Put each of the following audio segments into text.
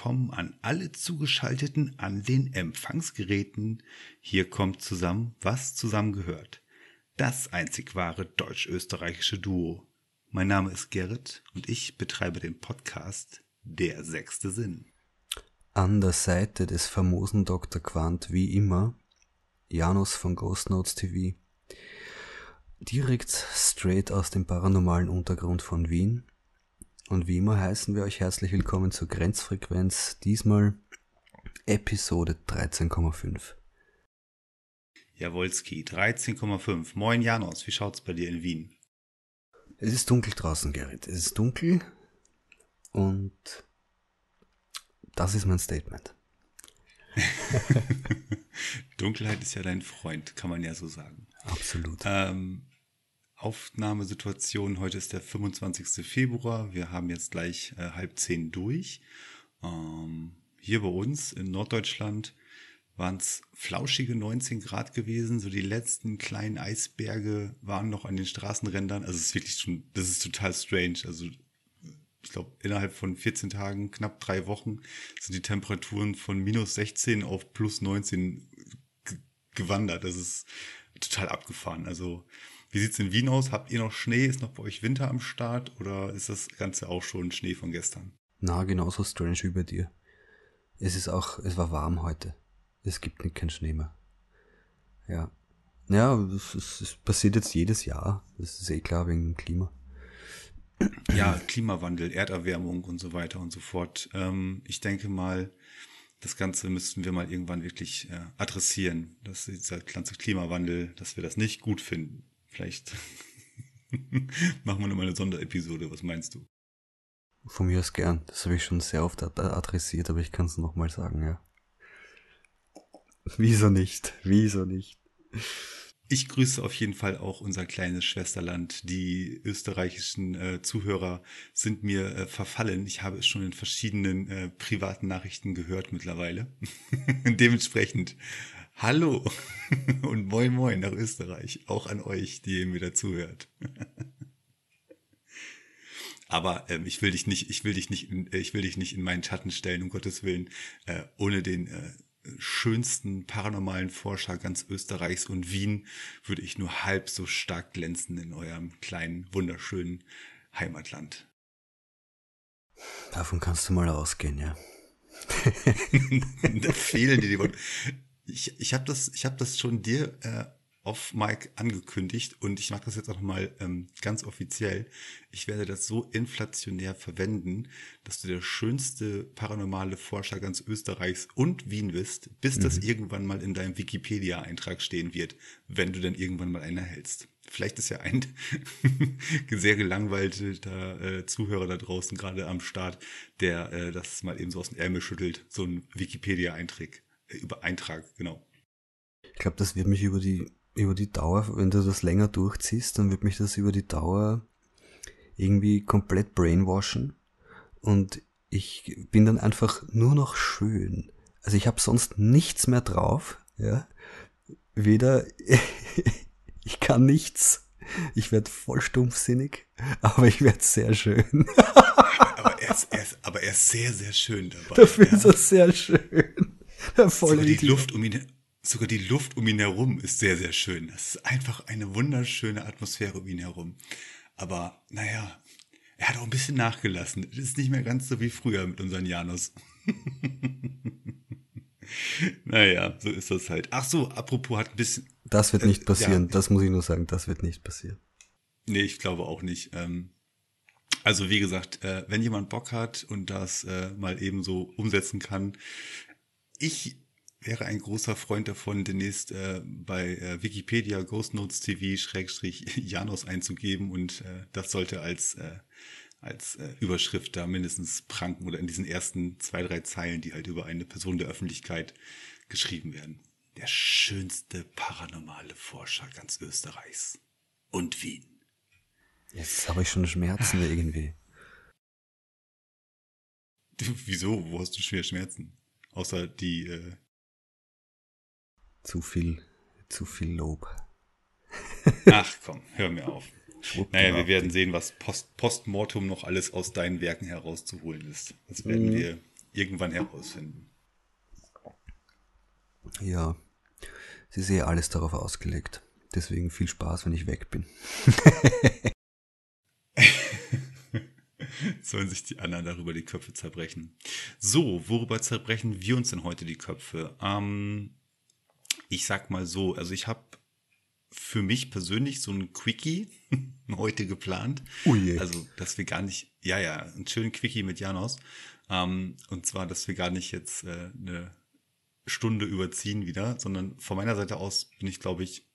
willkommen an alle Zugeschalteten an den Empfangsgeräten. Hier kommt zusammen, was zusammengehört. Das einzig wahre deutsch-österreichische Duo. Mein Name ist Gerrit und ich betreibe den Podcast Der sechste Sinn. An der Seite des famosen Dr. Quant wie immer Janus von Ghost Notes TV. Direkt straight aus dem paranormalen Untergrund von Wien und wie immer heißen wir euch herzlich willkommen zur Grenzfrequenz, diesmal Episode 13,5. Jawolski, 13,5. Moin Janos, wie schaut's bei dir in Wien? Es ist dunkel draußen, Gerrit. Es ist dunkel und das ist mein Statement. Dunkelheit ist ja dein Freund, kann man ja so sagen. Absolut. Ähm, Aufnahmesituation. Heute ist der 25. Februar. Wir haben jetzt gleich äh, halb zehn durch. Ähm, hier bei uns in Norddeutschland waren es flauschige 19 Grad gewesen. So die letzten kleinen Eisberge waren noch an den Straßenrändern. Also es ist wirklich schon, das ist total strange. Also ich glaube, innerhalb von 14 Tagen, knapp drei Wochen, sind die Temperaturen von minus 16 auf plus 19 gewandert. Das ist total abgefahren. Also wie sieht's in Wien aus? Habt ihr noch Schnee? Ist noch bei euch Winter am Start oder ist das Ganze auch schon Schnee von gestern? Na, genauso strange wie bei dir. Es ist auch, es war warm heute. Es gibt nicht keinen Schnee mehr. Ja. Ja, es, es, es passiert jetzt jedes Jahr. Das ist eh klar wegen dem Klima. Ja, Klimawandel, Erderwärmung und so weiter und so fort. Ähm, ich denke mal, das Ganze müssten wir mal irgendwann wirklich äh, adressieren, dass dieser ganze Klimawandel, dass wir das nicht gut finden. Vielleicht machen wir nochmal eine Sonderepisode. Was meinst du? Von mir aus gern. Das habe ich schon sehr oft adressiert, aber ich kann es nochmal sagen, ja. Wieso nicht? Wieso nicht? Ich grüße auf jeden Fall auch unser kleines Schwesterland. Die österreichischen äh, Zuhörer sind mir äh, verfallen. Ich habe es schon in verschiedenen äh, privaten Nachrichten gehört mittlerweile. Dementsprechend Hallo und moin moin nach Österreich, auch an euch, die ihr mir dazuhört. Aber ähm, ich will dich nicht, ich will dich nicht, in, ich will dich nicht in meinen Schatten stellen, um Gottes Willen, äh, ohne den äh, schönsten paranormalen Forscher ganz Österreichs und Wien würde ich nur halb so stark glänzen in eurem kleinen, wunderschönen Heimatland. Davon kannst du mal ausgehen, ja. da fehlen dir die Worte ich, ich habe das, ich hab das schon dir äh, off Mike angekündigt und ich mache das jetzt auch mal ähm, ganz offiziell. Ich werde das so inflationär verwenden, dass du der schönste paranormale Forscher ganz Österreichs und Wien bist, bis mhm. das irgendwann mal in deinem Wikipedia-Eintrag stehen wird, wenn du dann irgendwann mal einen erhältst. Vielleicht ist ja ein sehr gelangweilter äh, Zuhörer da draußen gerade am Start, der äh, das mal eben so aus dem Ärmel schüttelt, so ein Wikipedia-Eintrag über Eintrag, genau. Ich glaube, das wird mich über die, über die Dauer, wenn du das länger durchziehst, dann wird mich das über die Dauer irgendwie komplett brainwashen und ich bin dann einfach nur noch schön. Also ich habe sonst nichts mehr drauf, ja. Weder ich kann nichts, ich werde voll stumpfsinnig, aber ich werde sehr schön. aber, er ist, er ist, aber er ist sehr, sehr schön dabei. Dafür ja. ist er sehr schön. sogar die Luft um ihn, sogar die Luft um ihn herum ist sehr, sehr schön. Das ist einfach eine wunderschöne Atmosphäre um ihn herum. Aber naja, er hat auch ein bisschen nachgelassen. Es ist nicht mehr ganz so wie früher mit unseren Janus. naja, so ist das halt. Ach so, apropos hat ein bisschen. Das wird nicht passieren. Äh, ja, das muss ich nur sagen. Das wird nicht passieren. Nee, ich glaube auch nicht. Ähm, also wie gesagt, äh, wenn jemand Bock hat und das äh, mal eben so umsetzen kann, ich wäre ein großer Freund davon, demnächst äh, bei äh, Wikipedia Ghost Notes TV Schrägstrich Janos einzugeben und äh, das sollte als äh, als äh, Überschrift da mindestens pranken oder in diesen ersten zwei, drei Zeilen, die halt über eine Person der Öffentlichkeit geschrieben werden. Der schönste paranormale Forscher ganz Österreichs und Wien. Jetzt habe ich schon Schmerzen irgendwie. Wieso? Wo hast du schwer Schmerzen? Außer die. Äh zu viel, zu viel Lob. Ach komm, hör mir auf. Naja, wir werden sehen, was post, noch alles aus deinen Werken herauszuholen ist. Das werden mhm. wir irgendwann herausfinden. Ja, es ist eh alles darauf ausgelegt. Deswegen viel Spaß, wenn ich weg bin. Sollen sich die anderen darüber die Köpfe zerbrechen. So, worüber zerbrechen wir uns denn heute die Köpfe? Ähm, ich sag mal so, also ich habe für mich persönlich so ein Quickie heute geplant. Oh je. Also, dass wir gar nicht, ja, ja, einen schönen Quickie mit Janos. Ähm, und zwar, dass wir gar nicht jetzt äh, eine Stunde überziehen wieder, sondern von meiner Seite aus bin ich, glaube ich,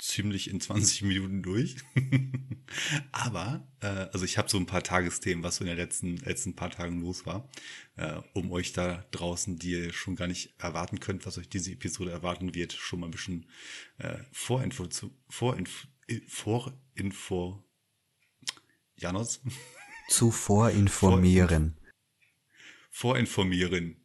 ziemlich in 20 Minuten durch. Aber, äh, also ich habe so ein paar Tagesthemen, was so in den letzten, letzten paar Tagen los war, äh, um euch da draußen, die ihr schon gar nicht erwarten könnt, was euch diese Episode erwarten wird, schon mal ein bisschen äh, Vorinfo zu, Vorinfo, äh, Vorinfo, Janos? Zu vorinformieren. Vorinformieren.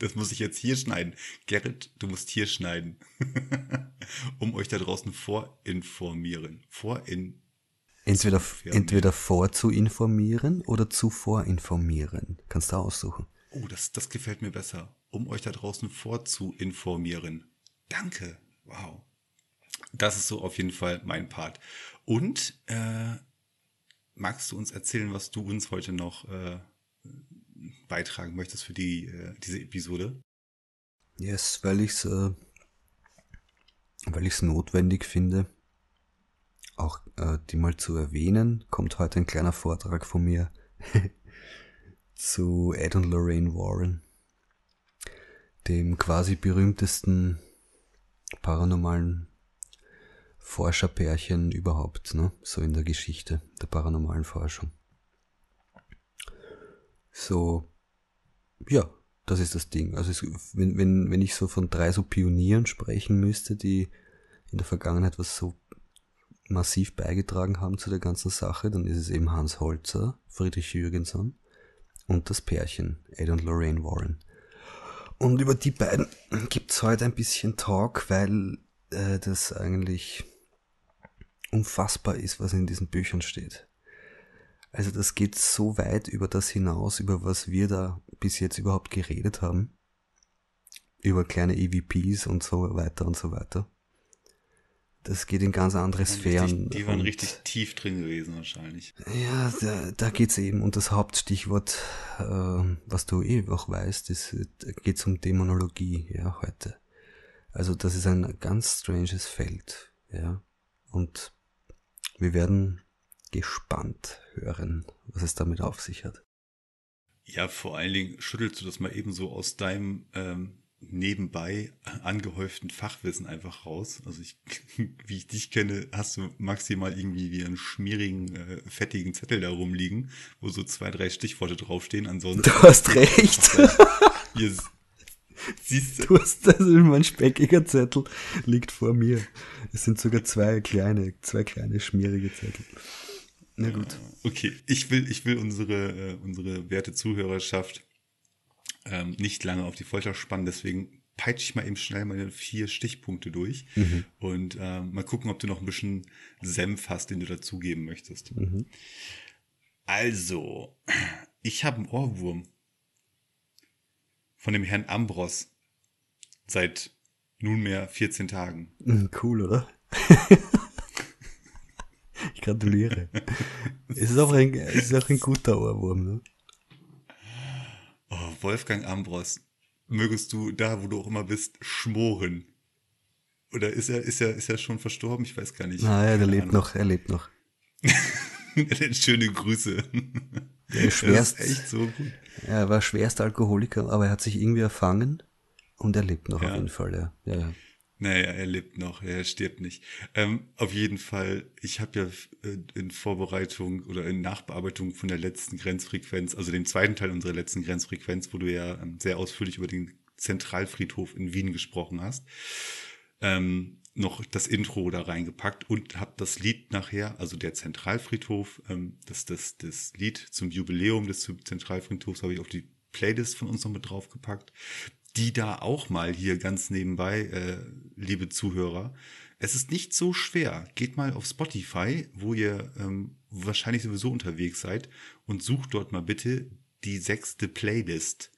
Das muss ich jetzt hier schneiden. Gerrit, du musst hier schneiden. um euch da draußen vorinformieren. Vorin. Entweder, entweder vorzuinformieren oder zuvor informieren. Kannst du aussuchen. Oh, das, das gefällt mir besser. Um euch da draußen vorzuinformieren. Danke. Wow. Das ist so auf jeden Fall mein Part. Und äh, magst du uns erzählen, was du uns heute noch äh, beitragen möchtest für die, äh, diese Episode? Yes, weil ich es äh, weil ich es notwendig finde, auch äh, die mal zu erwähnen, kommt heute ein kleiner Vortrag von mir zu Ed und Lorraine Warren, dem quasi berühmtesten paranormalen Forscherpärchen überhaupt, ne? so in der Geschichte der paranormalen Forschung. So, ja, das ist das Ding. Also es, wenn, wenn, wenn ich so von drei so Pionieren sprechen müsste, die in der Vergangenheit was so massiv beigetragen haben zu der ganzen Sache, dann ist es eben Hans Holzer, Friedrich Jürgenson und das Pärchen, Ed und Lorraine Warren. Und über die beiden gibt's heute ein bisschen Talk, weil äh, das eigentlich unfassbar ist, was in diesen Büchern steht. Also das geht so weit über das hinaus, über was wir da bis jetzt überhaupt geredet haben. Über kleine EVPs und so weiter und so weiter. Das geht in ganz andere Sphären. Richtig, die waren richtig tief drin gewesen wahrscheinlich. Ja, da, da geht's eben. Und das Hauptstichwort, äh, was du eh auch weißt, ist, geht's um Dämonologie, ja, heute. Also das ist ein ganz stranges Feld, ja. Und wir werden gespannt hören, was es damit auf sich hat. Ja, vor allen Dingen schüttelst du das mal eben so aus deinem ähm, nebenbei angehäuften Fachwissen einfach raus. Also ich, wie ich dich kenne, hast du maximal irgendwie wie einen schmierigen, äh, fettigen Zettel da rumliegen, wo so zwei, drei Stichworte draufstehen. Ansonsten. Du hast recht. Hier, siehst du. Du hast, also mein speckiger Zettel liegt vor mir. Es sind sogar zwei kleine, zwei kleine schmierige Zettel. Na gut. Okay, ich will, ich will unsere, äh, unsere werte Zuhörerschaft ähm, nicht lange auf die Folter spannen, deswegen peitsche ich mal eben schnell meine vier Stichpunkte durch mhm. und äh, mal gucken, ob du noch ein bisschen Senf hast, den du dazugeben möchtest. Mhm. Also, ich habe einen Ohrwurm von dem Herrn Ambros seit nunmehr 14 Tagen. Mhm, cool, oder? gratuliere. es, ist auch ein, es ist auch ein guter Ohrwurm, ne? Oh, Wolfgang Ambros, mögest du da, wo du auch immer bist, schmoren. Oder ist er, ist er, ist er schon verstorben? Ich weiß gar nicht. Naja, der lebt noch, er lebt noch. Schöne Grüße. Der ist schwerst, ist echt so gut. Er war schwerst Alkoholiker, aber er hat sich irgendwie erfangen und er lebt noch ja. auf jeden Fall, ja. ja, ja. Naja, er lebt noch, er stirbt nicht. Ähm, auf jeden Fall, ich habe ja äh, in Vorbereitung oder in Nachbearbeitung von der letzten Grenzfrequenz, also dem zweiten Teil unserer letzten Grenzfrequenz, wo du ja ähm, sehr ausführlich über den Zentralfriedhof in Wien gesprochen hast, ähm, noch das Intro da reingepackt und habe das Lied nachher, also der Zentralfriedhof, ähm, das, das, das Lied zum Jubiläum des Zentralfriedhofs habe ich auf die Playlist von uns noch mit draufgepackt die da auch mal hier ganz nebenbei, äh, liebe Zuhörer. Es ist nicht so schwer. Geht mal auf Spotify, wo ihr ähm, wahrscheinlich sowieso unterwegs seid und sucht dort mal bitte die sechste Playlist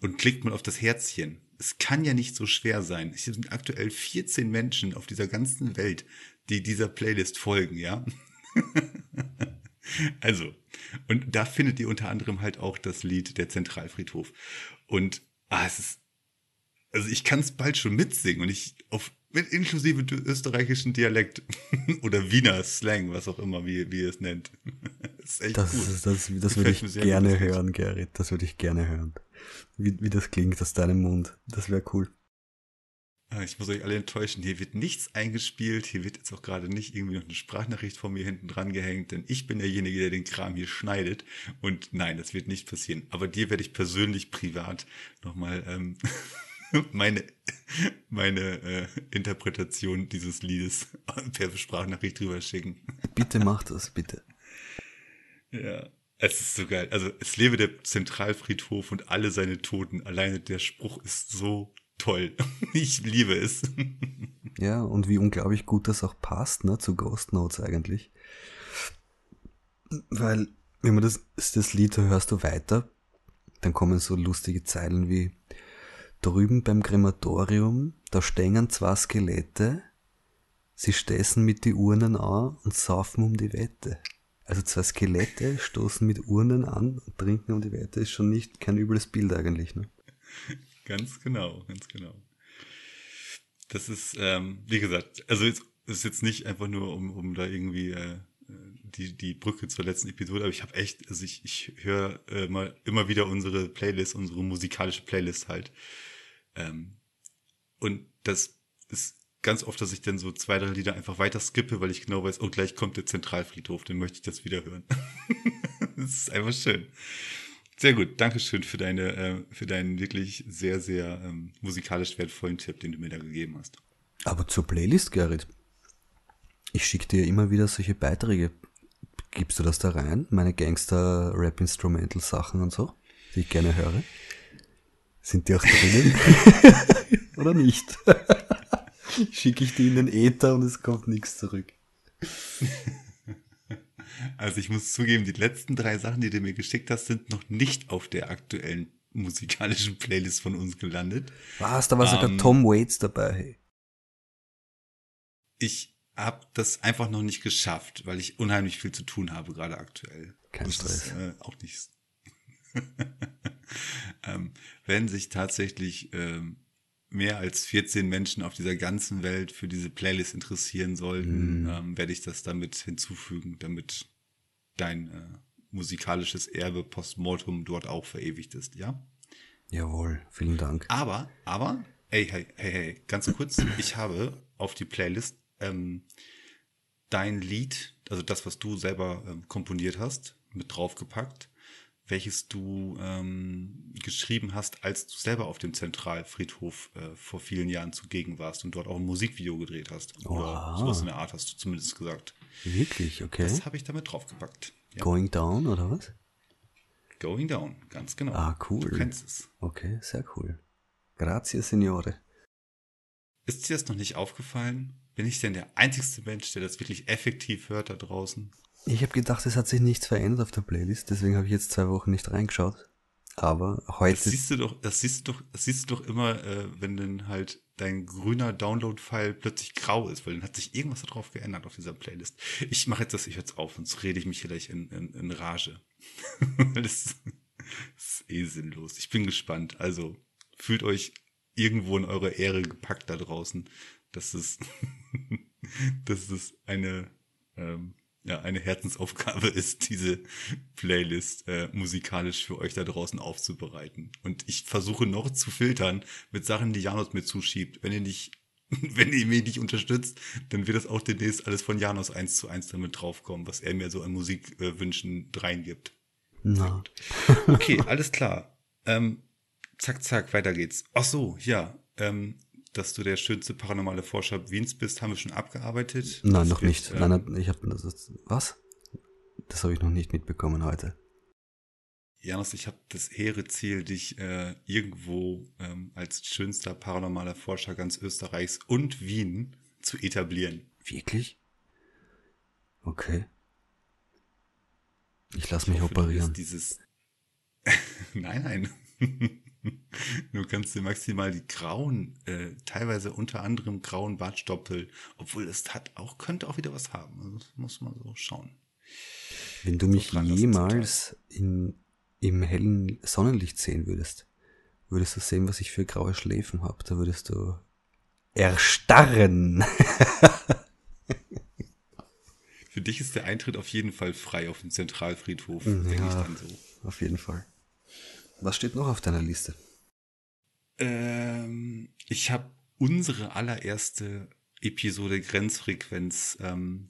und klickt mal auf das Herzchen. Es kann ja nicht so schwer sein. Es sind aktuell 14 Menschen auf dieser ganzen Welt, die dieser Playlist folgen, ja. also, und da findet ihr unter anderem halt auch das Lied Der Zentralfriedhof. Und ah, es ist, also ich kann es bald schon mitsingen und ich auf mit inklusive österreichischen Dialekt oder Wiener Slang, was auch immer, wie, wie ihr es nennt. das ist das, gut. Das, das, das würde ich gerne hören, Gerrit. Das würde ich gerne hören. Wie, wie das klingt aus deinem Mund. Das wäre cool. Ah, ich muss euch alle enttäuschen. Hier wird nichts eingespielt. Hier wird jetzt auch gerade nicht irgendwie noch eine Sprachnachricht von mir hinten dran gehängt, denn ich bin derjenige, der den Kram hier schneidet. Und nein, das wird nicht passieren. Aber dir werde ich persönlich privat nochmal ähm, meine, meine äh, Interpretation dieses Liedes per Sprachnachricht drüber schicken. Bitte mach das, bitte. Ja, es ist so geil. Also es lebe der Zentralfriedhof und alle seine Toten. Alleine der Spruch ist so toll. Ich liebe es. Ja, und wie unglaublich gut das auch passt, ne, zu Ghost Notes eigentlich. Weil, wenn man das, das Lied hörst du weiter, dann kommen so lustige Zeilen wie drüben beim Krematorium, da stehen zwei Skelette, sie stessen mit die Urnen an und saufen um die Wette. Also zwei Skelette stoßen mit Urnen an und trinken um die Wette, ist schon nicht kein übles Bild eigentlich, ne? Ganz genau, ganz genau. Das ist, ähm, wie gesagt, also es ist jetzt nicht einfach nur, um, um da irgendwie äh, die, die Brücke zur letzten Episode, aber ich habe echt, also ich, ich höre äh, mal immer wieder unsere Playlist, unsere musikalische Playlist halt. Ähm, und das ist ganz oft, dass ich dann so zwei, drei Lieder einfach weiter skippe, weil ich genau weiß, oh, gleich kommt der Zentralfriedhof, dann möchte ich das wieder hören. das ist einfach schön. Sehr gut, Dankeschön für deine, äh, für deinen wirklich sehr, sehr ähm, musikalisch wertvollen Tipp, den du mir da gegeben hast. Aber zur Playlist, Gerrit. Ich schicke dir immer wieder solche Beiträge. Gibst du das da rein? Meine Gangster-Rap-Instrumental-Sachen und so, die ich gerne höre? Sind die auch drinnen? Oder nicht? Schicke ich die in den Äther und es kommt nichts zurück. Also ich muss zugeben, die letzten drei Sachen, die du mir geschickt hast, sind noch nicht auf der aktuellen musikalischen Playlist von uns gelandet. Was? Da war sogar ähm, Tom Waits dabei. Hey. Ich habe das einfach noch nicht geschafft, weil ich unheimlich viel zu tun habe gerade aktuell. Kein Stress. Ist, äh, auch nicht ähm, wenn sich tatsächlich ähm, mehr als 14 Menschen auf dieser ganzen Welt für diese Playlist interessieren sollten, mm. ähm, werde ich das damit hinzufügen, damit dein äh, musikalisches Erbe postmortem dort auch verewigt ist, ja? Jawohl, vielen Dank. Aber, aber, hey, hey, hey, hey, ganz kurz, ich habe auf die Playlist ähm, dein Lied, also das, was du selber ähm, komponiert hast, mit draufgepackt welches du ähm, geschrieben hast, als du selber auf dem Zentralfriedhof äh, vor vielen Jahren zugegen warst und dort auch ein Musikvideo gedreht hast. Oder oh. sowas in der Art hast du zumindest gesagt. Wirklich, okay. Das habe ich damit draufgepackt. Ja. Going Down oder was? Going Down, ganz genau. Ah, cool. Du kennst es. Okay, sehr cool. Grazie, Signore. Ist dir das noch nicht aufgefallen? Bin ich denn der einzigste Mensch, der das wirklich effektiv hört da draußen? Ich habe gedacht, es hat sich nichts verändert auf der Playlist, deswegen habe ich jetzt zwei Wochen nicht reingeschaut. Aber heute. Das siehst du doch, das siehst du doch, das siehst du doch immer, äh, wenn dann halt dein grüner Download-File plötzlich grau ist, weil dann hat sich irgendwas darauf geändert auf dieser Playlist. Ich mache jetzt das, ich jetzt auf, sonst rede ich mich gleich in, in, in Rage. das, das ist eh sinnlos. Ich bin gespannt. Also fühlt euch irgendwo in eure Ehre gepackt da draußen. Das ist, das ist eine ähm, ja, eine Herzensaufgabe ist, diese Playlist äh, musikalisch für euch da draußen aufzubereiten. Und ich versuche noch zu filtern mit Sachen, die Janos mir zuschiebt. Wenn ihr nicht, wenn ihr mich nicht unterstützt, dann wird das auch demnächst alles von Janos eins zu eins damit draufkommen, was er mir so an Musikwünschen äh, reingibt. Na. Okay, alles klar. Ähm, zack, zack, weiter geht's. Ach so, ja. Ähm, dass du der schönste paranormale Forscher Wiens bist, haben wir schon abgearbeitet. Nein, das noch nicht. Ähm, nein, ich habe das ist, was? Das habe ich noch nicht mitbekommen heute. Janus, ich habe das hehre Ziel, dich äh, irgendwo ähm, als schönster paranormaler Forscher ganz Österreichs und Wien zu etablieren. Wirklich? Okay. Ich lasse mich hoffe, operieren. dieses nein, nein. Du kannst dir maximal die grauen, äh, teilweise unter anderem grauen Bartstoppel, obwohl es hat auch, könnte auch wieder was haben. Also das muss man so schauen. Wenn du mich jemals in, im hellen Sonnenlicht sehen würdest, würdest du sehen, was ich für graue Schläfen habe. Da würdest du erstarren. für dich ist der Eintritt auf jeden Fall frei auf dem Zentralfriedhof, ja, denke ich dann so. Auf jeden Fall. Was steht noch auf deiner Liste? Ähm, ich habe unsere allererste Episode Grenzfrequenz ähm,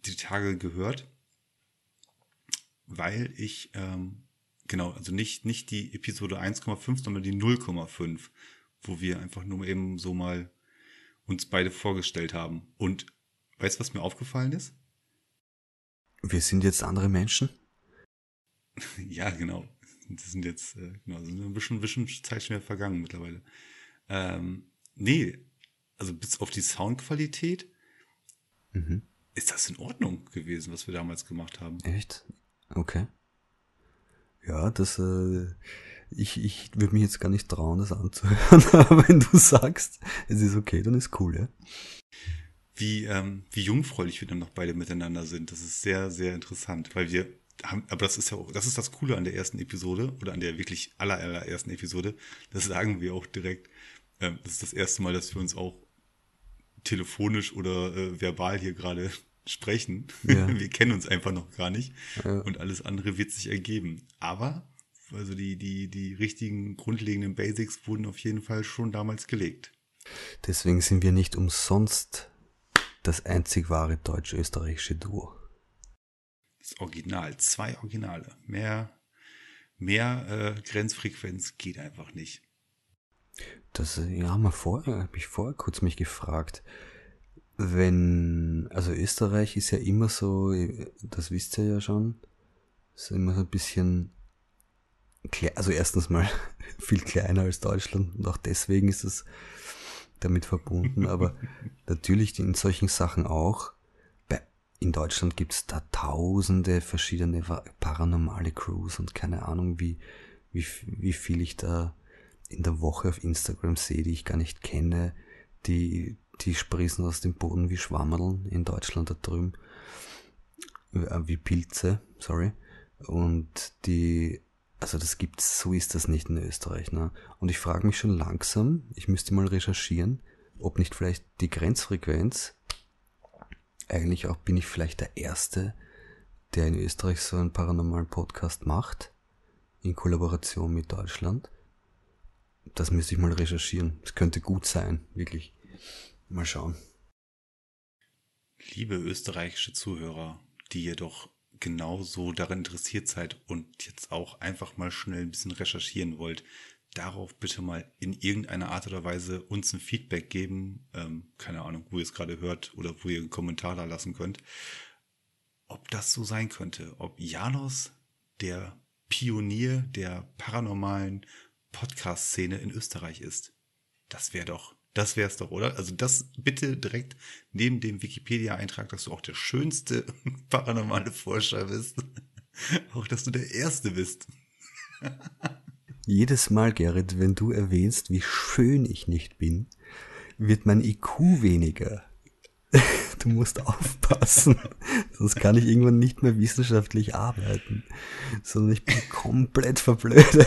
die Tage gehört, weil ich, ähm, genau, also nicht, nicht die Episode 1,5, sondern die 0,5, wo wir einfach nur eben so mal uns beide vorgestellt haben. Und weißt du, was mir aufgefallen ist? Wir sind jetzt andere Menschen? ja, genau. Das sind jetzt, äh, genau, sind ein bisschen, bisschen Zeit schon wieder vergangen mittlerweile. Ähm, nee, also bis auf die Soundqualität mhm. ist das in Ordnung gewesen, was wir damals gemacht haben. Echt? Okay. Ja, das, äh, ich, ich würde mich jetzt gar nicht trauen, das anzuhören, aber wenn du sagst, es ist okay, dann ist cool, ja. Wie, ähm, wie jungfräulich wir dann noch beide miteinander sind, das ist sehr, sehr interessant, weil wir haben, aber das ist ja auch, das ist das Coole an der ersten Episode oder an der wirklich aller, allerersten Episode. Das sagen wir auch direkt. Ähm, das ist das erste Mal, dass wir uns auch telefonisch oder äh, verbal hier gerade sprechen. Ja. Wir kennen uns einfach noch gar nicht ja. und alles andere wird sich ergeben. Aber also die, die, die richtigen grundlegenden Basics wurden auf jeden Fall schon damals gelegt. Deswegen sind wir nicht umsonst das einzig wahre deutsch-österreichische Duo. Das Original, zwei Originale. Mehr, mehr äh, Grenzfrequenz geht einfach nicht. Das, ja, haben wir vorher, habe ich vorher kurz mich gefragt. Wenn, also Österreich ist ja immer so, das wisst ihr ja schon, ist immer so ein bisschen, also erstens mal viel kleiner als Deutschland und auch deswegen ist es damit verbunden, aber natürlich in solchen Sachen auch in Deutschland gibt es da tausende verschiedene paranormale Crews und keine Ahnung, wie, wie, wie viel ich da in der Woche auf Instagram sehe, die ich gar nicht kenne, die, die sprießen aus dem Boden wie Schwammerln in Deutschland da drüben, äh, wie Pilze, sorry, und die, also das gibt's, so ist das nicht in Österreich, ne? Und ich frage mich schon langsam, ich müsste mal recherchieren, ob nicht vielleicht die Grenzfrequenz eigentlich auch bin ich vielleicht der Erste, der in Österreich so einen paranormalen Podcast macht, in Kollaboration mit Deutschland. Das müsste ich mal recherchieren. Das könnte gut sein, wirklich. Mal schauen. Liebe österreichische Zuhörer, die jedoch genauso daran interessiert seid und jetzt auch einfach mal schnell ein bisschen recherchieren wollt, darauf bitte mal in irgendeiner Art oder Weise uns ein Feedback geben. Ähm, keine Ahnung, wo ihr es gerade hört oder wo ihr einen Kommentar da lassen könnt. Ob das so sein könnte. Ob Janos der Pionier der paranormalen Podcast-Szene in Österreich ist. Das wäre doch, das wär's doch, oder? Also das bitte direkt neben dem Wikipedia-Eintrag, dass du auch der schönste paranormale Forscher bist. auch, dass du der Erste bist. Jedes Mal, Gerrit, wenn du erwähnst, wie schön ich nicht bin, wird mein IQ weniger. Du musst aufpassen, sonst kann ich irgendwann nicht mehr wissenschaftlich arbeiten, sondern ich bin komplett verblödet.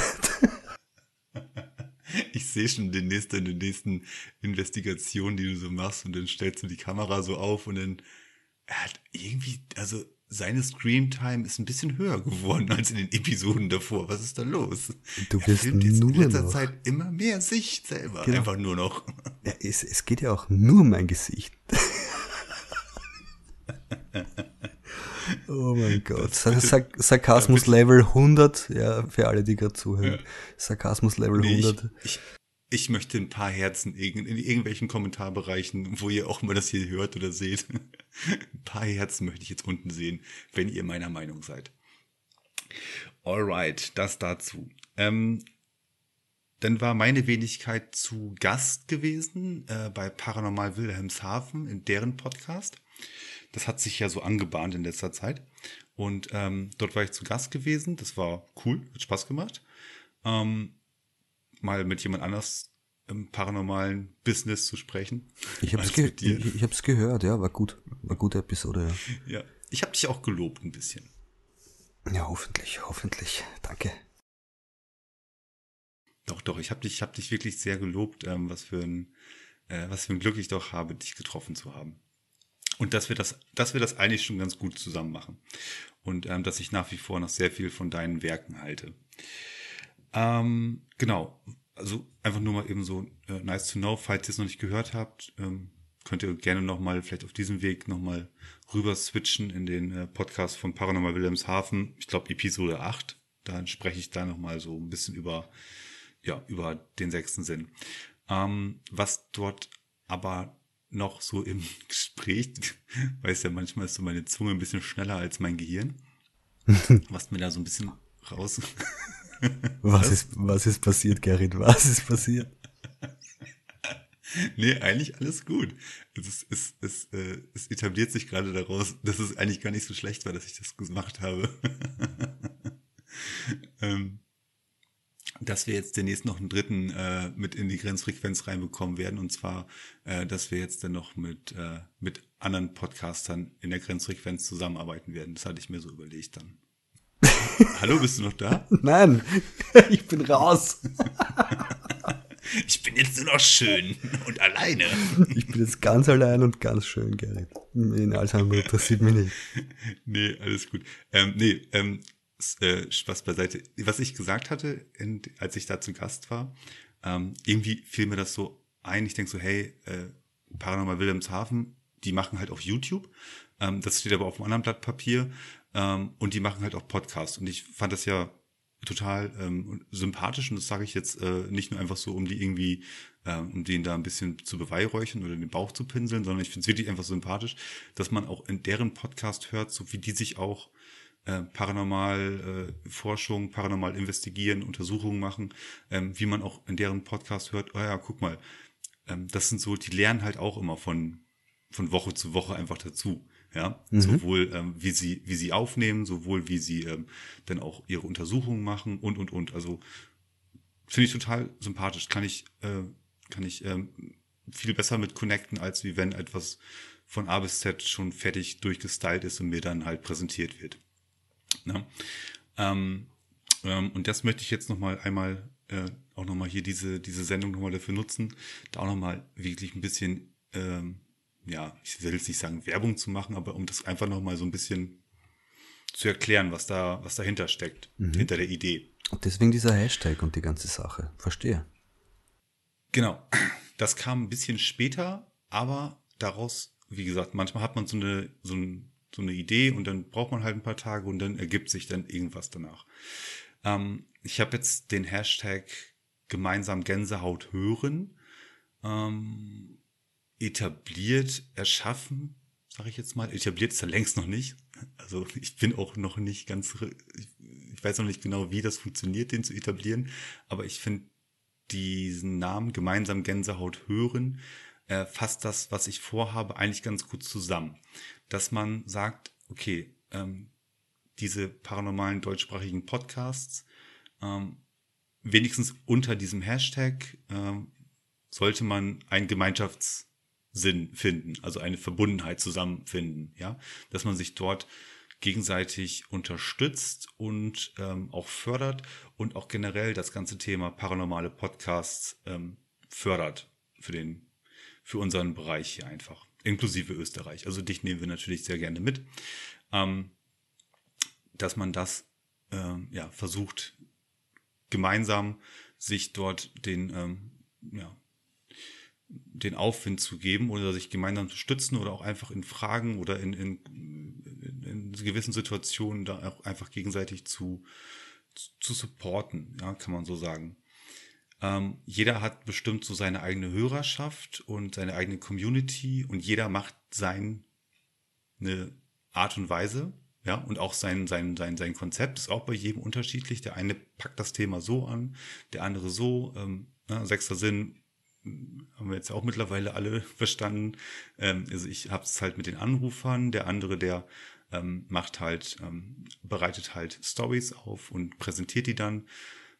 Ich sehe schon den nächsten, den nächsten Investigationen, die du so machst und dann stellst du die Kamera so auf und dann er hat irgendwie, also seine Screamtime ist ein bisschen höher geworden als in den Episoden davor. Was ist da los? Du wirst er filmt jetzt nur in letzter noch. Zeit immer mehr sich selber. Genau. Einfach nur noch. Ja, es, es geht ja auch nur um mein Gesicht. oh mein Gott. Sark Sarkasmus Level 100, ja, für alle, die gerade zuhören. Sarkasmus Level nee, 100. Ich, ich, ich möchte ein paar Herzen in, in irgendwelchen Kommentarbereichen, wo ihr auch mal das hier hört oder seht. ein paar Herzen möchte ich jetzt unten sehen, wenn ihr meiner Meinung seid. Alright, das dazu. Ähm, dann war meine Wenigkeit zu Gast gewesen äh, bei Paranormal Wilhelmshaven in deren Podcast. Das hat sich ja so angebahnt in letzter Zeit. Und ähm, dort war ich zu Gast gewesen. Das war cool, hat Spaß gemacht. ähm, mal mit jemand anders im paranormalen Business zu sprechen. Ich habe es ge ich, ich hab's gehört, ja, war gut. War gute Episode, ja. Ja, ich habe dich auch gelobt ein bisschen. Ja, hoffentlich, hoffentlich. Danke. Doch, doch, ich habe dich, hab dich wirklich sehr gelobt, ähm, was, für ein, äh, was für ein Glück ich doch habe, dich getroffen zu haben. Und dass wir das, dass wir das eigentlich schon ganz gut zusammen machen. Und ähm, dass ich nach wie vor noch sehr viel von deinen Werken halte. Ähm, genau. Also einfach nur mal eben so äh, nice to know, falls ihr es noch nicht gehört habt, ähm, könnt ihr gerne nochmal, vielleicht auf diesem Weg nochmal rüber switchen in den äh, Podcast von Paranormal Wilhelmshaven. Ich glaube Episode 8. Da spreche ich da nochmal so ein bisschen über, ja, über den sechsten Sinn. Ähm, was dort aber noch so im Gespräch, weiß ja manchmal ist so meine Zunge ein bisschen schneller als mein Gehirn, was mir da so ein bisschen raus. was ist, was ist passiert, Gerrit? Was ist passiert? nee, eigentlich alles gut. Es, ist, es, es, äh, es etabliert sich gerade daraus, dass es eigentlich gar nicht so schlecht war, dass ich das gemacht habe. ähm, dass wir jetzt demnächst noch einen dritten äh, mit in die Grenzfrequenz reinbekommen werden. Und zwar, äh, dass wir jetzt dann noch mit, äh, mit anderen Podcastern in der Grenzfrequenz zusammenarbeiten werden. Das hatte ich mir so überlegt dann. Hallo, bist du noch da? Nein, ich bin raus. ich bin jetzt nur noch schön und alleine. Ich bin jetzt ganz allein und ganz schön, Gerrit. In andere interessiert mich nicht. Nee, alles gut. Ähm, nee, ähm, äh, Spaß beiseite. Was ich gesagt hatte, in, als ich da zu Gast war, ähm, irgendwie fiel mir das so ein. Ich denke so, hey, äh, Paranormal Wilhelmshaven, die machen halt auf YouTube. Ähm, das steht aber auf einem anderen Blatt Papier. Ähm, und die machen halt auch Podcasts. Und ich fand das ja total ähm, sympathisch und das sage ich jetzt äh, nicht nur einfach so, um die irgendwie, äh, um den da ein bisschen zu beweihräuchern oder den Bauch zu pinseln, sondern ich finde es wirklich einfach sympathisch, dass man auch in deren Podcast hört, so wie die sich auch äh, paranormal äh, Forschung, paranormal investigieren, Untersuchungen machen, ähm, wie man auch in deren Podcast hört, oh ja, guck mal, ähm, das sind so, die lernen halt auch immer von, von Woche zu Woche einfach dazu. Ja, mhm. sowohl ähm, wie sie wie sie aufnehmen, sowohl wie sie ähm, dann auch ihre Untersuchungen machen und und und. Also finde ich total sympathisch. Kann ich äh, kann ich ähm, viel besser mit connecten, als wie wenn etwas von A bis Z schon fertig durchgestylt ist und mir dann halt präsentiert wird. Ne? Ähm, ähm, und das möchte ich jetzt noch mal einmal äh, auch noch mal hier diese diese Sendung noch mal dafür nutzen, da auch noch mal wirklich ein bisschen ähm, ja, ich will jetzt nicht sagen Werbung zu machen, aber um das einfach noch mal so ein bisschen zu erklären, was da was dahinter steckt, mhm. hinter der Idee. Und deswegen dieser Hashtag und die ganze Sache. Verstehe. Genau. Das kam ein bisschen später, aber daraus, wie gesagt, manchmal hat man so eine so ein so eine Idee und dann braucht man halt ein paar Tage und dann ergibt sich dann irgendwas danach. Ähm, ich habe jetzt den Hashtag gemeinsam Gänsehaut hören ähm, etabliert, erschaffen, sage ich jetzt mal. Etabliert ist er längst noch nicht. Also ich bin auch noch nicht ganz, ich weiß noch nicht genau, wie das funktioniert, den zu etablieren, aber ich finde diesen Namen gemeinsam Gänsehaut hören äh, fasst das, was ich vorhabe, eigentlich ganz gut zusammen dass man sagt, okay, ähm, diese paranormalen deutschsprachigen Podcasts, ähm, wenigstens unter diesem Hashtag ähm, sollte man einen Gemeinschaftssinn finden, also eine Verbundenheit zusammenfinden, ja, dass man sich dort gegenseitig unterstützt und ähm, auch fördert und auch generell das ganze Thema paranormale Podcasts ähm, fördert für den, für unseren Bereich hier einfach inklusive Österreich. Also dich nehmen wir natürlich sehr gerne mit, ähm, dass man das ähm, ja, versucht, gemeinsam sich dort den, ähm, ja, den Aufwind zu geben oder sich gemeinsam zu stützen oder auch einfach in Fragen oder in, in, in gewissen Situationen da auch einfach gegenseitig zu, zu supporten, ja, kann man so sagen. Ähm, jeder hat bestimmt so seine eigene Hörerschaft und seine eigene Community und jeder macht seine Art und Weise, ja, und auch sein, sein, sein, sein Konzept ist auch bei jedem unterschiedlich. Der eine packt das Thema so an, der andere so. Ähm, ja, Sechster Sinn haben wir jetzt auch mittlerweile alle verstanden. Ähm, also ich habe es halt mit den Anrufern, der andere, der ähm, macht halt, ähm, bereitet halt Stories auf und präsentiert die dann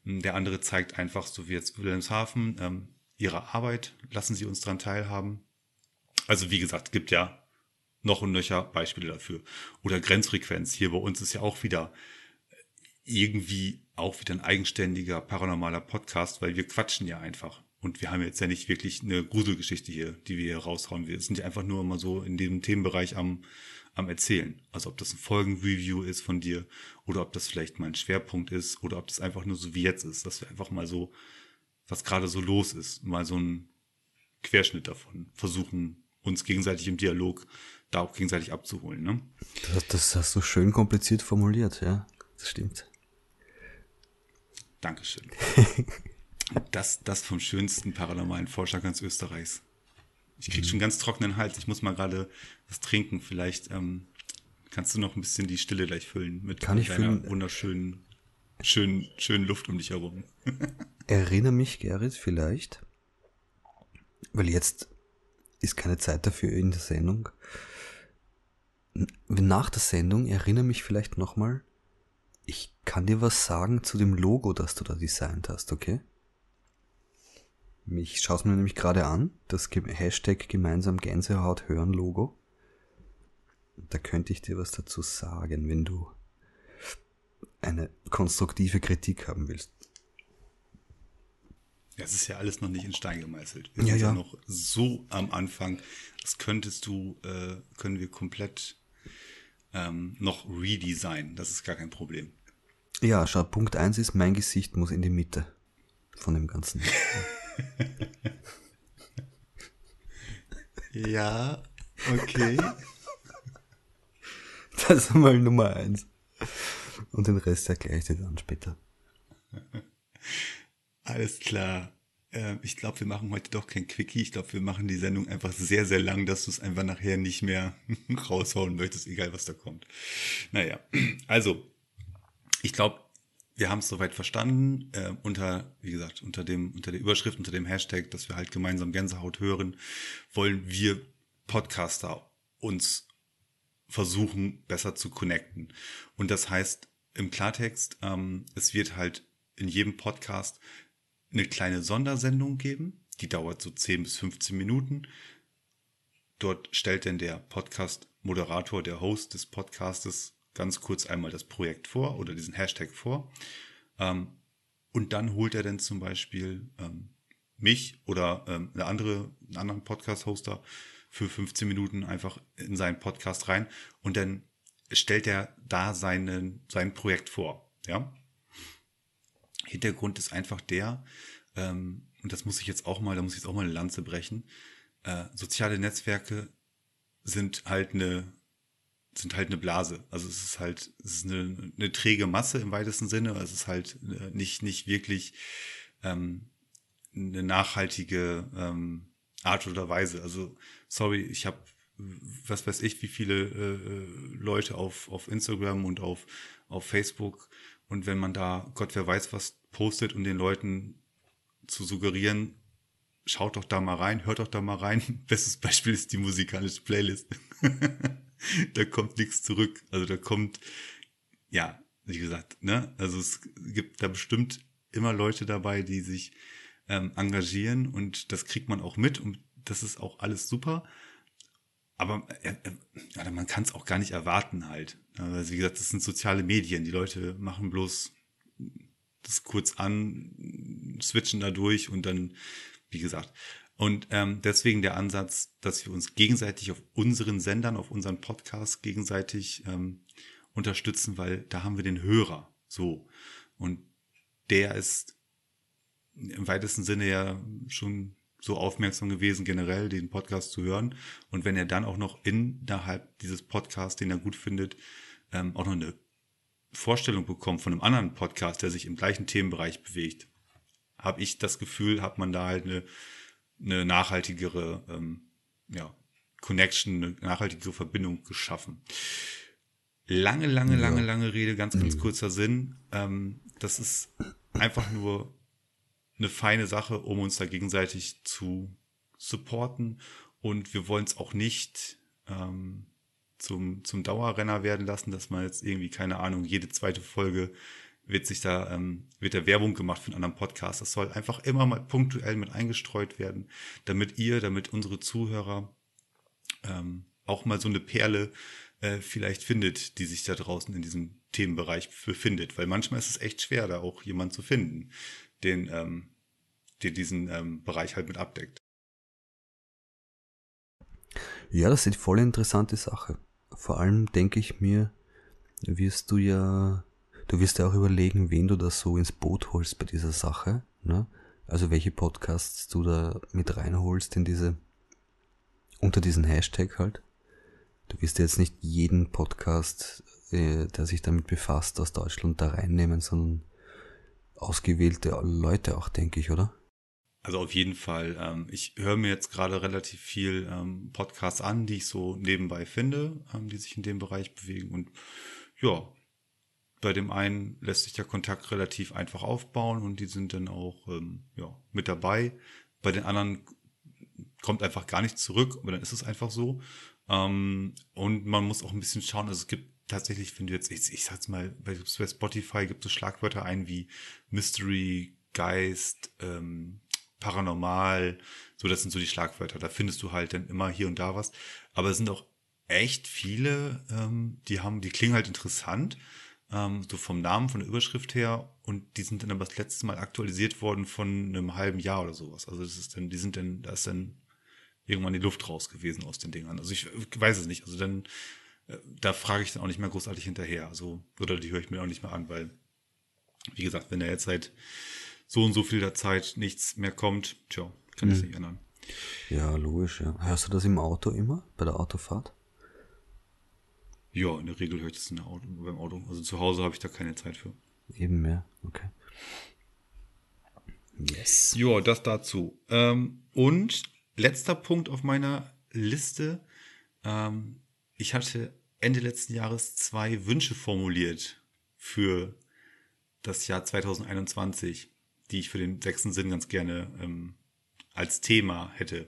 Der andere zeigt einfach, so wie jetzt Wilhelmshaven, ähm, ihre Arbeit, lassen sie uns daran teilhaben. Also wie gesagt, gibt ja noch und nöcher Beispiele dafür. Oder Grenzfrequenz. Hier bei uns ist ja auch wieder irgendwie auch wieder ein eigenständiger paranormaler Podcast, weil wir quatschen ja einfach. Und wir haben jetzt ja nicht wirklich eine Gruselgeschichte hier, die wir hier raushauen. Wir sind ja einfach nur immer so in dem Themenbereich am, am Erzählen. Also ob das ein Folgenreview ist von dir oder ob das vielleicht mal ein Schwerpunkt ist oder ob das einfach nur so wie jetzt ist, dass wir einfach mal so, was gerade so los ist, mal so einen Querschnitt davon versuchen, uns gegenseitig im Dialog da auch gegenseitig abzuholen. Ne? Das, das hast du schön kompliziert formuliert, ja. Das stimmt. Dankeschön. Das, das vom schönsten paranormalen Forscher ganz Österreichs. Ich krieg mhm. schon ganz trockenen Hals. Ich muss mal gerade was trinken. Vielleicht ähm, kannst du noch ein bisschen die Stille gleich füllen mit Kann ich deiner füllen? wunderschönen, schönen, schönen Luft um dich herum. Erinnere mich, Gerrit, vielleicht, weil jetzt ist keine Zeit dafür in der Sendung. Nach der Sendung erinnere mich vielleicht nochmal, ich kann dir was sagen zu dem Logo, das du da designt hast, okay? Ich schaue es mir nämlich gerade an, das Hashtag gemeinsam Gänsehaut hören Logo. Da könnte ich dir was dazu sagen, wenn du eine konstruktive Kritik haben willst. Es ist ja alles noch nicht in Stein gemeißelt. Wir ja, sind ja. ja noch so am Anfang. Das könntest du, äh, können wir komplett ähm, noch redesignen. Das ist gar kein Problem. Ja, schau, Punkt eins ist, mein Gesicht muss in die Mitte von dem Ganzen. ja, okay. Das ist mal Nummer eins. Und den Rest erkläre ich dir dann später. Alles klar. Ähm, ich glaube, wir machen heute doch kein Quickie. Ich glaube, wir machen die Sendung einfach sehr, sehr lang, dass du es einfach nachher nicht mehr raushauen möchtest, egal was da kommt. Naja, also, ich glaube, wir haben es soweit verstanden, äh, unter, wie gesagt, unter dem, unter der Überschrift, unter dem Hashtag, dass wir halt gemeinsam Gänsehaut hören, wollen wir Podcaster uns versuchen, besser zu connecten. Und das heißt im Klartext, ähm, es wird halt in jedem Podcast eine kleine Sondersendung geben, die dauert so 10 bis 15 Minuten. Dort stellt dann der Podcast-Moderator, der Host des Podcastes ganz kurz einmal das Projekt vor oder diesen Hashtag vor. Ähm, und dann holt er dann zum Beispiel ähm, mich oder ähm, eine andere, einen anderen Podcast-Hoster für 15 Minuten einfach in seinen Podcast rein und dann stellt er da seinen, sein Projekt vor. Ja? Hintergrund ist einfach der, ähm, und das muss ich jetzt auch mal, da muss ich jetzt auch mal eine Lanze brechen. Äh, soziale Netzwerke sind halt eine sind halt eine Blase. Also es ist halt, es ist eine, eine träge Masse im weitesten Sinne. Es ist halt äh, nicht, nicht wirklich ähm, eine nachhaltige ähm, Art oder Weise. Also, sorry, ich habe, was weiß ich, wie viele äh, Leute auf, auf Instagram und auf, auf Facebook und wenn man da, Gott wer weiß was postet und den Leuten zu suggerieren, schaut doch da mal rein, hört doch da mal rein. Bestes Beispiel ist die musikalische Playlist. da kommt nichts zurück. Also da kommt, ja, wie gesagt, ne, also es gibt da bestimmt immer Leute dabei, die sich ähm, engagieren und das kriegt man auch mit und das ist auch alles super. Aber äh, äh, man kann es auch gar nicht erwarten halt. Also wie gesagt, das sind soziale Medien. Die Leute machen bloß das kurz an, switchen da durch und dann, wie gesagt, und ähm, deswegen der Ansatz, dass wir uns gegenseitig auf unseren Sendern, auf unseren Podcasts gegenseitig ähm, unterstützen, weil da haben wir den Hörer. So. Und der ist im weitesten Sinne ja schon so aufmerksam gewesen, generell den Podcast zu hören. Und wenn er dann auch noch innerhalb dieses Podcasts, den er gut findet, ähm, auch noch eine Vorstellung bekommt von einem anderen Podcast, der sich im gleichen Themenbereich bewegt, habe ich das Gefühl, hat man da halt eine eine nachhaltigere ähm, ja, Connection, eine nachhaltigere Verbindung geschaffen. Lange, lange, ja. lange, lange Rede, ganz, ganz mhm. kurzer Sinn. Ähm, das ist einfach nur eine feine Sache, um uns da gegenseitig zu supporten. Und wir wollen es auch nicht ähm, zum, zum Dauerrenner werden lassen, dass man jetzt irgendwie, keine Ahnung, jede zweite Folge wird sich da, ähm, wird da Werbung gemacht für einen anderen Podcast. Das soll einfach immer mal punktuell mit eingestreut werden, damit ihr, damit unsere Zuhörer ähm, auch mal so eine Perle äh, vielleicht findet, die sich da draußen in diesem Themenbereich befindet. Weil manchmal ist es echt schwer, da auch jemand zu finden, den, ähm, der diesen ähm, Bereich halt mit abdeckt. Ja, das ist eine voll interessante Sache. Vor allem denke ich mir, wirst du ja, du wirst ja auch überlegen, wen du da so ins Boot holst bei dieser Sache. Ne? Also welche Podcasts du da mit reinholst in diese, unter diesen Hashtag halt. Du wirst ja jetzt nicht jeden Podcast, äh, der sich damit befasst, aus Deutschland da reinnehmen, sondern ausgewählte Leute auch, denke ich, oder? Also auf jeden Fall. Ähm, ich höre mir jetzt gerade relativ viel ähm, Podcasts an, die ich so nebenbei finde, ähm, die sich in dem Bereich bewegen. Und ja, bei dem einen lässt sich der Kontakt relativ einfach aufbauen und die sind dann auch ähm, ja, mit dabei. Bei den anderen kommt einfach gar nichts zurück, aber dann ist es einfach so. Ähm, und man muss auch ein bisschen schauen, also es gibt tatsächlich, wenn du jetzt, ich, ich sag's mal, bei Spotify gibt es Schlagwörter ein wie Mystery, Geist, ähm, paranormal, so das sind so die Schlagwörter. Da findest du halt dann immer hier und da was. Aber es sind auch echt viele, ähm, die haben, die klingen halt interessant, ähm, so vom Namen, von der Überschrift her. Und die sind dann aber das letzte Mal aktualisiert worden von einem halben Jahr oder sowas. Also das ist dann, die sind dann, da ist dann irgendwann die Luft raus gewesen aus den Dingern. Also ich weiß es nicht. Also dann, äh, da frage ich dann auch nicht mehr großartig hinterher. Also, oder die höre ich mir auch nicht mehr an, weil, wie gesagt, wenn er jetzt seit so und so viel der Zeit nichts mehr kommt, tja, kann ich mhm. nicht ändern. Ja, logisch, ja. Hörst du das im Auto immer, bei der Autofahrt? Ja, in der Regel höre ich das in der Auto, beim Auto. Also zu Hause habe ich da keine Zeit für. Eben mehr, okay. Yes. Ja, das dazu. Ähm, und letzter Punkt auf meiner Liste. Ähm, ich hatte Ende letzten Jahres zwei Wünsche formuliert für das Jahr 2021 die ich für den sechsten Sinn ganz gerne ähm, als Thema hätte.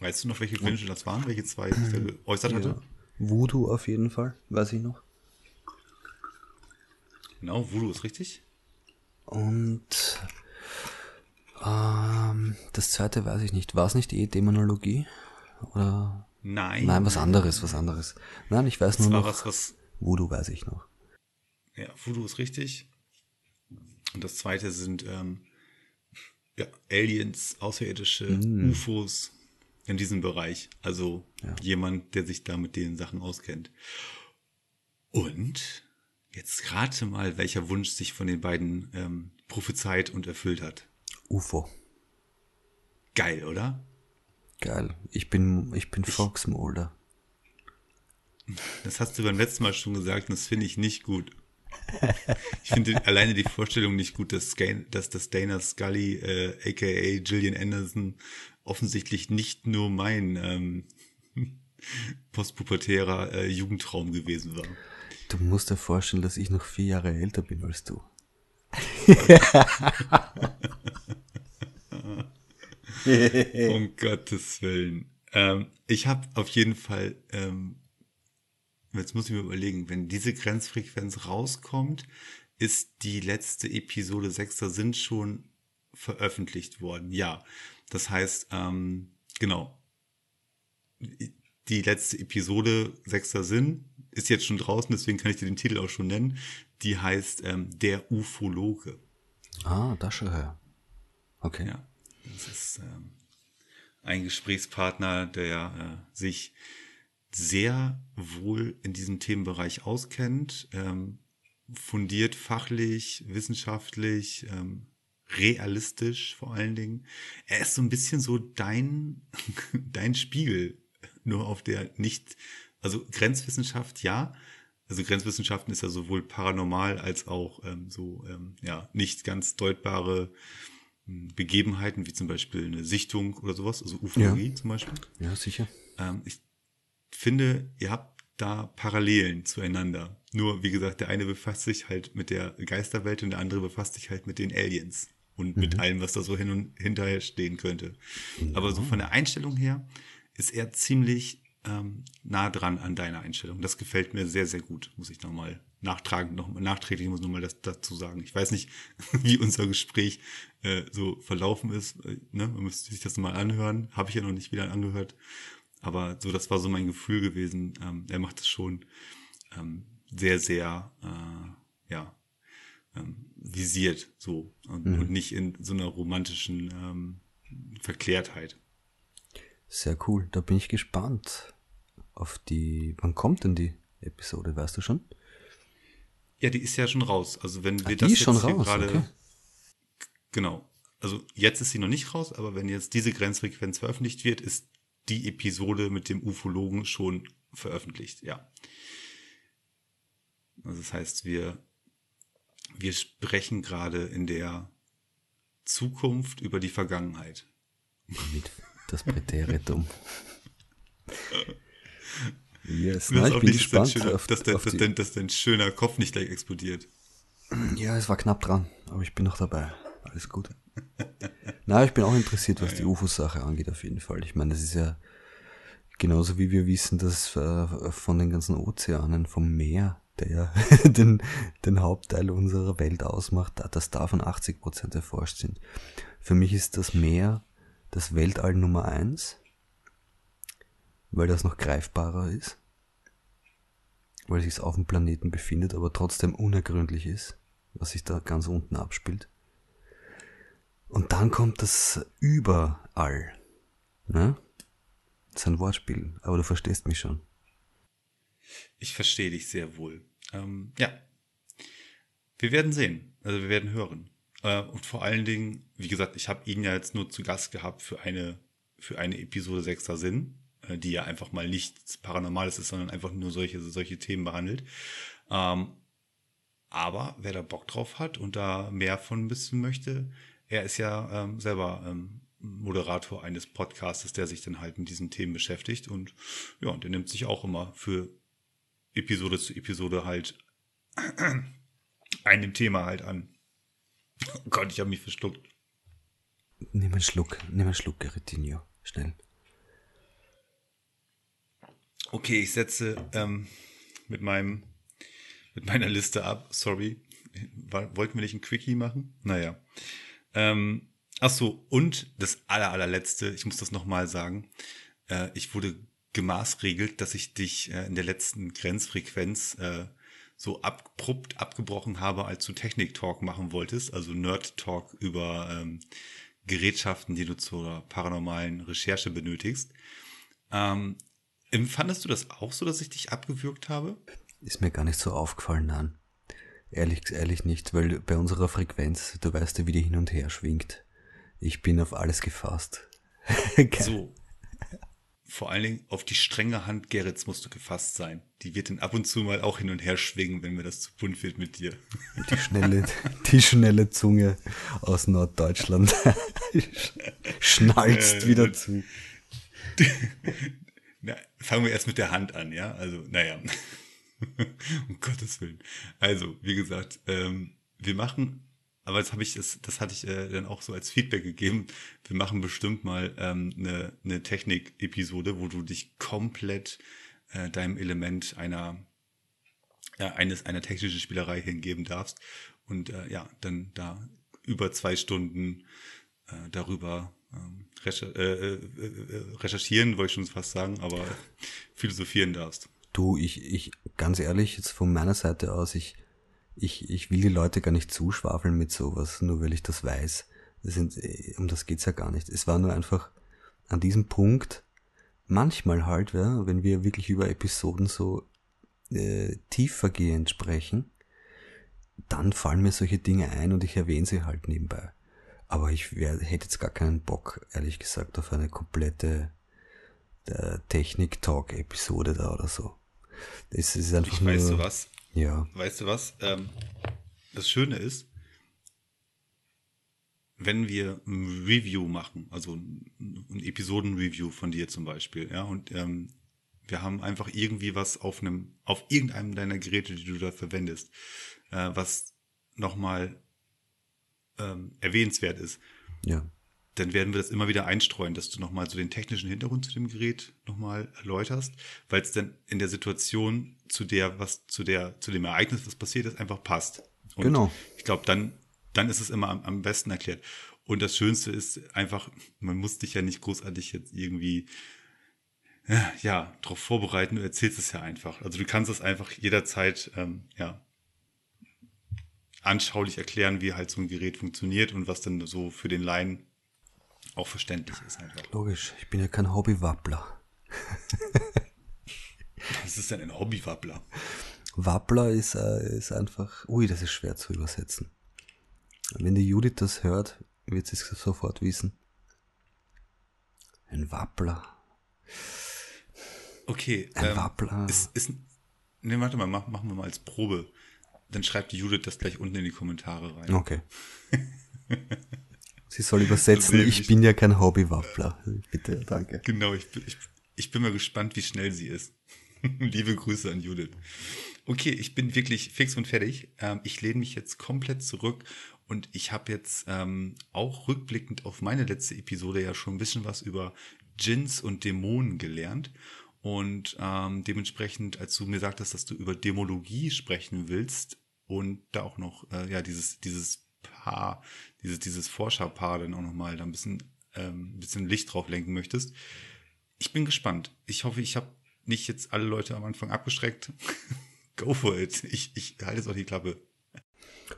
Weißt du noch, welche Wünsche das waren, welche zwei ich da geäußert hatte? Voodoo auf jeden Fall, weiß ich noch. Genau, Voodoo ist richtig. Und ähm, das zweite weiß ich nicht. War es nicht eh Dämonologie? Oder? Nein. Nein, was anderes, was anderes. Nein, ich weiß das nur noch. Was, was Voodoo weiß ich noch. Ja, Voodoo ist richtig. Und das zweite sind ähm, ja, Aliens, Außerirdische, mm. UFOs in diesem Bereich. Also ja. jemand, der sich da mit den Sachen auskennt. Und jetzt rate mal, welcher Wunsch sich von den beiden ähm, prophezeit und erfüllt hat. UFO. Geil, oder? Geil. Ich bin, ich bin Fox Mulder. Das hast du beim letzten Mal schon gesagt und das finde ich nicht gut. Ich finde alleine die Vorstellung nicht gut, dass, dass das Dana Scully, äh, aka Gillian Anderson, offensichtlich nicht nur mein ähm, postpubertärer äh, Jugendtraum gewesen war. Du musst dir vorstellen, dass ich noch vier Jahre älter bin als du. um Gottes Willen. Ähm, ich habe auf jeden Fall ähm, jetzt muss ich mir überlegen, wenn diese Grenzfrequenz rauskommt, ist die letzte Episode Sechster Sinn schon veröffentlicht worden. Ja, das heißt, ähm, genau, die letzte Episode Sechster Sinn ist jetzt schon draußen, deswegen kann ich dir den Titel auch schon nennen. Die heißt ähm, Der Ufologe. Ah, das schon her. Okay. Ja, das ist ähm, ein Gesprächspartner, der äh, sich sehr wohl in diesem Themenbereich auskennt, ähm, fundiert fachlich, wissenschaftlich, ähm, realistisch vor allen Dingen. Er ist so ein bisschen so dein, dein Spiegel, nur auf der nicht, also Grenzwissenschaft ja, also Grenzwissenschaften ist ja sowohl paranormal als auch ähm, so ähm, ja nicht ganz deutbare hm, Begebenheiten wie zum Beispiel eine Sichtung oder sowas, also Ufologie ja. zum Beispiel. Ja, sicher. Ähm, ich finde, ihr habt da Parallelen zueinander. Nur, wie gesagt, der eine befasst sich halt mit der Geisterwelt und der andere befasst sich halt mit den Aliens und mhm. mit allem, was da so hin und hinterher stehen könnte. Ja. Aber so von der Einstellung her ist er ziemlich ähm, nah dran an deiner Einstellung. Das gefällt mir sehr, sehr gut, muss ich nochmal nachtragend noch nachträglich muss ich nochmal das dazu sagen. Ich weiß nicht, wie unser Gespräch äh, so verlaufen ist. Äh, ne? Man müsste sich das mal anhören. Habe ich ja noch nicht wieder angehört. Aber so, das war so mein Gefühl gewesen. Ähm, er macht es schon ähm, sehr, sehr, äh, ja, ähm, visiert so und, mhm. und, nicht in so einer romantischen ähm, Verklärtheit. Sehr cool. Da bin ich gespannt auf die. Wann kommt denn die Episode? Weißt du schon? Ja, die ist ja schon raus. Also wenn wir Ach, das jetzt schon hier gerade. Okay. Genau. Also jetzt ist sie noch nicht raus, aber wenn jetzt diese Grenzfrequenz veröffentlicht wird, ist die Episode mit dem Ufologen schon veröffentlicht, ja. Also das heißt, wir, wir sprechen gerade in der Zukunft über die Vergangenheit. Das Präteritum. yes, na, ich bin gespannt. Schöner, auf, dass, dein, auf dass, dein, dass dein schöner Kopf nicht gleich explodiert. Ja, es war knapp dran, aber ich bin noch dabei. Alles gut. Na, ich bin auch interessiert, was ja, die UFO-Sache angeht, auf jeden Fall. Ich meine, das ist ja genauso wie wir wissen, dass äh, von den ganzen Ozeanen, vom Meer, der ja den, den Hauptteil unserer Welt ausmacht, dass davon 80 Prozent erforscht sind. Für mich ist das Meer das Weltall Nummer eins, weil das noch greifbarer ist, weil es sich auf dem Planeten befindet, aber trotzdem unergründlich ist, was sich da ganz unten abspielt. Und dann kommt das Überall. Ne? Das ist ein Wortspiel, aber du verstehst mich schon. Ich verstehe dich sehr wohl. Ähm, ja. Wir werden sehen. Also wir werden hören. Äh, und vor allen Dingen, wie gesagt, ich habe ihn ja jetzt nur zu Gast gehabt für eine, für eine Episode Sechster Sinn, äh, die ja einfach mal nichts Paranormales ist, sondern einfach nur solche, solche Themen behandelt. Ähm, aber wer da Bock drauf hat und da mehr von wissen möchte, er ist ja ähm, selber ähm, Moderator eines Podcastes, der sich dann halt mit diesen Themen beschäftigt und ja, und der nimmt sich auch immer für Episode zu Episode halt einem Thema halt an. Oh Gott, ich habe mich verschluckt. Nimm einen Schluck, nimm einen Schluck, Geritinho. Schnell. Okay, ich setze ähm, mit meinem mit meiner Liste ab. Sorry. Wollten wir nicht ein Quickie machen? Naja. Ähm, ach so, und das aller, allerletzte, ich muss das nochmal sagen. Äh, ich wurde gemaßregelt, dass ich dich äh, in der letzten Grenzfrequenz äh, so abrupt abgebrochen habe, als du Technik-Talk machen wolltest, also Nerd-Talk über ähm, Gerätschaften, die du zur paranormalen Recherche benötigst. Ähm, empfandest du das auch so, dass ich dich abgewürgt habe? Ist mir gar nicht so aufgefallen, nein. Ehrlich, ehrlich nicht, weil bei unserer Frequenz, du weißt ja, wie die hin und her schwingt. Ich bin auf alles gefasst. so, vor allen Dingen auf die strenge Hand Gerrits musst du gefasst sein. Die wird dann ab und zu mal auch hin und her schwingen, wenn mir das zu bunt wird mit dir. Die schnelle, die schnelle Zunge aus Norddeutschland schnalzt wieder zu. Na, fangen wir erst mit der Hand an, ja? Also, naja. um Gottes Willen. Also, wie gesagt, ähm, wir machen aber das habe ich, das, das hatte ich äh, dann auch so als Feedback gegeben. Wir machen bestimmt mal ähm, eine, eine Technik-Episode, wo du dich komplett äh, deinem Element einer ja, eines einer technischen Spielerei hingeben darfst und äh, ja dann da über zwei Stunden äh, darüber ähm, recher äh, äh, äh, recherchieren, wollte ich schon fast sagen, aber philosophieren darfst. Du, ich, ich, ganz ehrlich, jetzt von meiner Seite aus, ich ich, ich will die Leute gar nicht zuschwafeln mit sowas, nur weil ich das weiß. Das sind, um das geht's ja gar nicht. Es war nur einfach an diesem Punkt, manchmal halt, ja, wenn wir wirklich über Episoden so äh, tiefergehend sprechen, dann fallen mir solche Dinge ein und ich erwähne sie halt nebenbei. Aber ich wär, hätte jetzt gar keinen Bock, ehrlich gesagt, auf eine komplette äh, Technik-Talk-Episode da oder so. Das ist einfach ich nur. Weißt du was? Ja. Weißt du was? Ähm, das Schöne ist, wenn wir ein Review machen, also ein Episoden-Review von dir zum Beispiel, ja, und ähm, wir haben einfach irgendwie was auf einem, auf irgendeinem deiner Geräte, die du da verwendest, äh, was nochmal ähm, erwähnenswert ist. Ja. Dann werden wir das immer wieder einstreuen, dass du nochmal so den technischen Hintergrund zu dem Gerät nochmal erläuterst, weil es dann in der Situation zu der, was, zu der, zu dem Ereignis, was passiert ist, einfach passt. Und Genau. Ich glaube, dann, dann ist es immer am, am besten erklärt. Und das Schönste ist einfach, man muss dich ja nicht großartig jetzt irgendwie äh, ja, darauf vorbereiten, du erzählst es ja einfach. Also du kannst es einfach jederzeit ähm, ja, anschaulich erklären, wie halt so ein Gerät funktioniert und was dann so für den Laien auch verständlich ist einfach. Logisch, ich bin ja kein Hobbywappler. Was ist denn ein Hobbywappler? Wappler ist, äh, ist einfach, ui, das ist schwer zu übersetzen. Wenn die Judith das hört, wird sie es sofort wissen. Ein Wappler. Okay, Ein ähm, Wappler. Ist, ist, ne, warte mal, mach, machen wir mal als Probe. Dann schreibt die Judith das gleich unten in die Kommentare rein. Okay. Sie soll übersetzen, ich bin ja kein Hobbywappler. Bitte, danke. Genau, ich, bin- ich, ich bin mal gespannt, wie schnell sie ist. Liebe Grüße an Judith. Okay, ich bin wirklich fix und fertig. Ähm, ich lehne mich jetzt komplett zurück und ich habe jetzt ähm, auch rückblickend auf meine letzte Episode ja schon ein bisschen was über Djinns und Dämonen gelernt. Und ähm, dementsprechend, als du mir sagtest, dass du über Dämologie sprechen willst und da auch noch äh, ja dieses dieses Paar, dieses dieses Forscherpaar dann auch noch mal da ein bisschen ähm, ein bisschen Licht drauf lenken möchtest. Ich bin gespannt. Ich hoffe, ich habe nicht jetzt alle Leute am Anfang abgeschreckt. Go for it. Ich, ich halte jetzt auch die Klappe.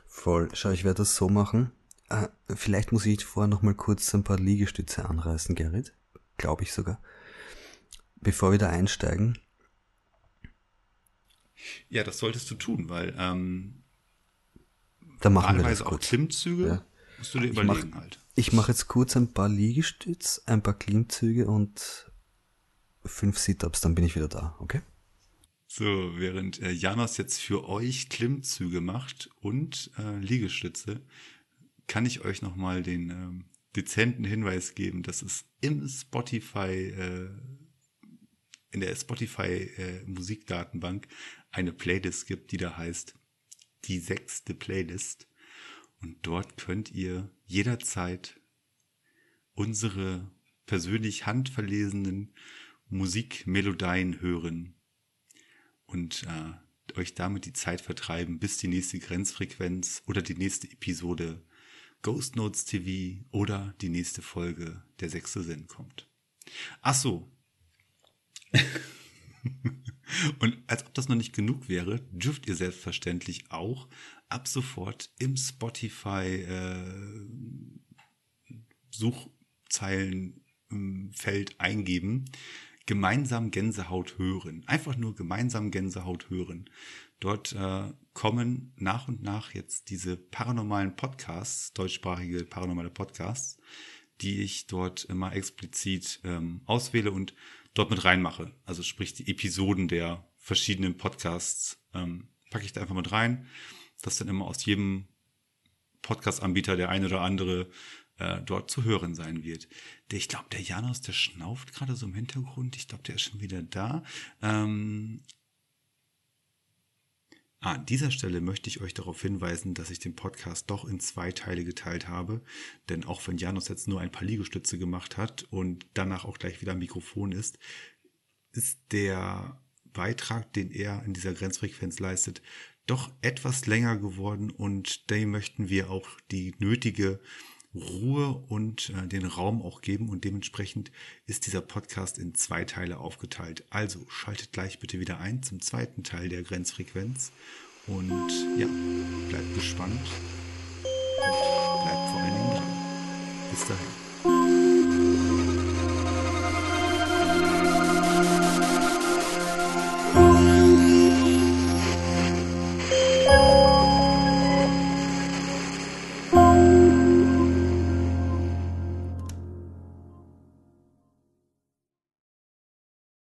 Voll. Schau, ich werde das so machen. Äh, vielleicht muss ich vorher noch mal kurz ein paar Liegestütze anreißen, Gerrit. Glaube ich sogar. Bevor wir da einsteigen. Ja, das solltest du tun, weil ähm, Dann machen wir das auch kurz. Klimmzüge Ja. Musst du dir Ich überlegen mach- halt. Ich mache jetzt kurz ein paar Liegestütz, ein paar Klimmzüge und fünf Sit-Ups, dann bin ich wieder da, okay? So, während äh, Janos jetzt für euch Klimmzüge macht und äh, Liegestütze, kann ich euch nochmal den ähm, dezenten Hinweis geben, dass es im Spotify, äh, in der Spotify äh, Musikdatenbank eine Playlist gibt, die da heißt die sechste Playlist. Und dort könnt ihr jederzeit unsere persönlich handverlesenen Musikmelodien hören und äh, euch damit die Zeit vertreiben, bis die nächste Grenzfrequenz oder die nächste Episode Ghost Notes TV oder die nächste Folge Der sechste Sinn kommt. Ach so. Und als ob das noch nicht genug wäre, dürft ihr selbstverständlich auch ab sofort im Spotify äh, Suchzeilenfeld eingeben, gemeinsam Gänsehaut hören. Einfach nur gemeinsam Gänsehaut hören. Dort äh, kommen nach und nach jetzt diese paranormalen Podcasts, deutschsprachige paranormale Podcasts, die ich dort immer explizit ähm, auswähle und dort mit reinmache. Also sprich die Episoden der verschiedenen Podcasts ähm, packe ich da einfach mit rein, dass dann immer aus jedem Podcast-Anbieter der eine oder andere äh, dort zu hören sein wird. Der, ich glaube, der Janos, der schnauft gerade so im Hintergrund. Ich glaube, der ist schon wieder da. Ähm, Ah, an dieser Stelle möchte ich euch darauf hinweisen, dass ich den Podcast doch in zwei Teile geteilt habe. Denn auch wenn Janos jetzt nur ein paar Liegestütze gemacht hat und danach auch gleich wieder am Mikrofon ist, ist der Beitrag, den er in dieser Grenzfrequenz leistet, doch etwas länger geworden und dem möchten wir auch die nötige Ruhe und äh, den Raum auch geben und dementsprechend ist dieser Podcast in zwei Teile aufgeteilt. Also schaltet gleich bitte wieder ein zum zweiten Teil der Grenzfrequenz und ja, bleibt gespannt und bleibt vor allen Dingen dran. Bis dahin.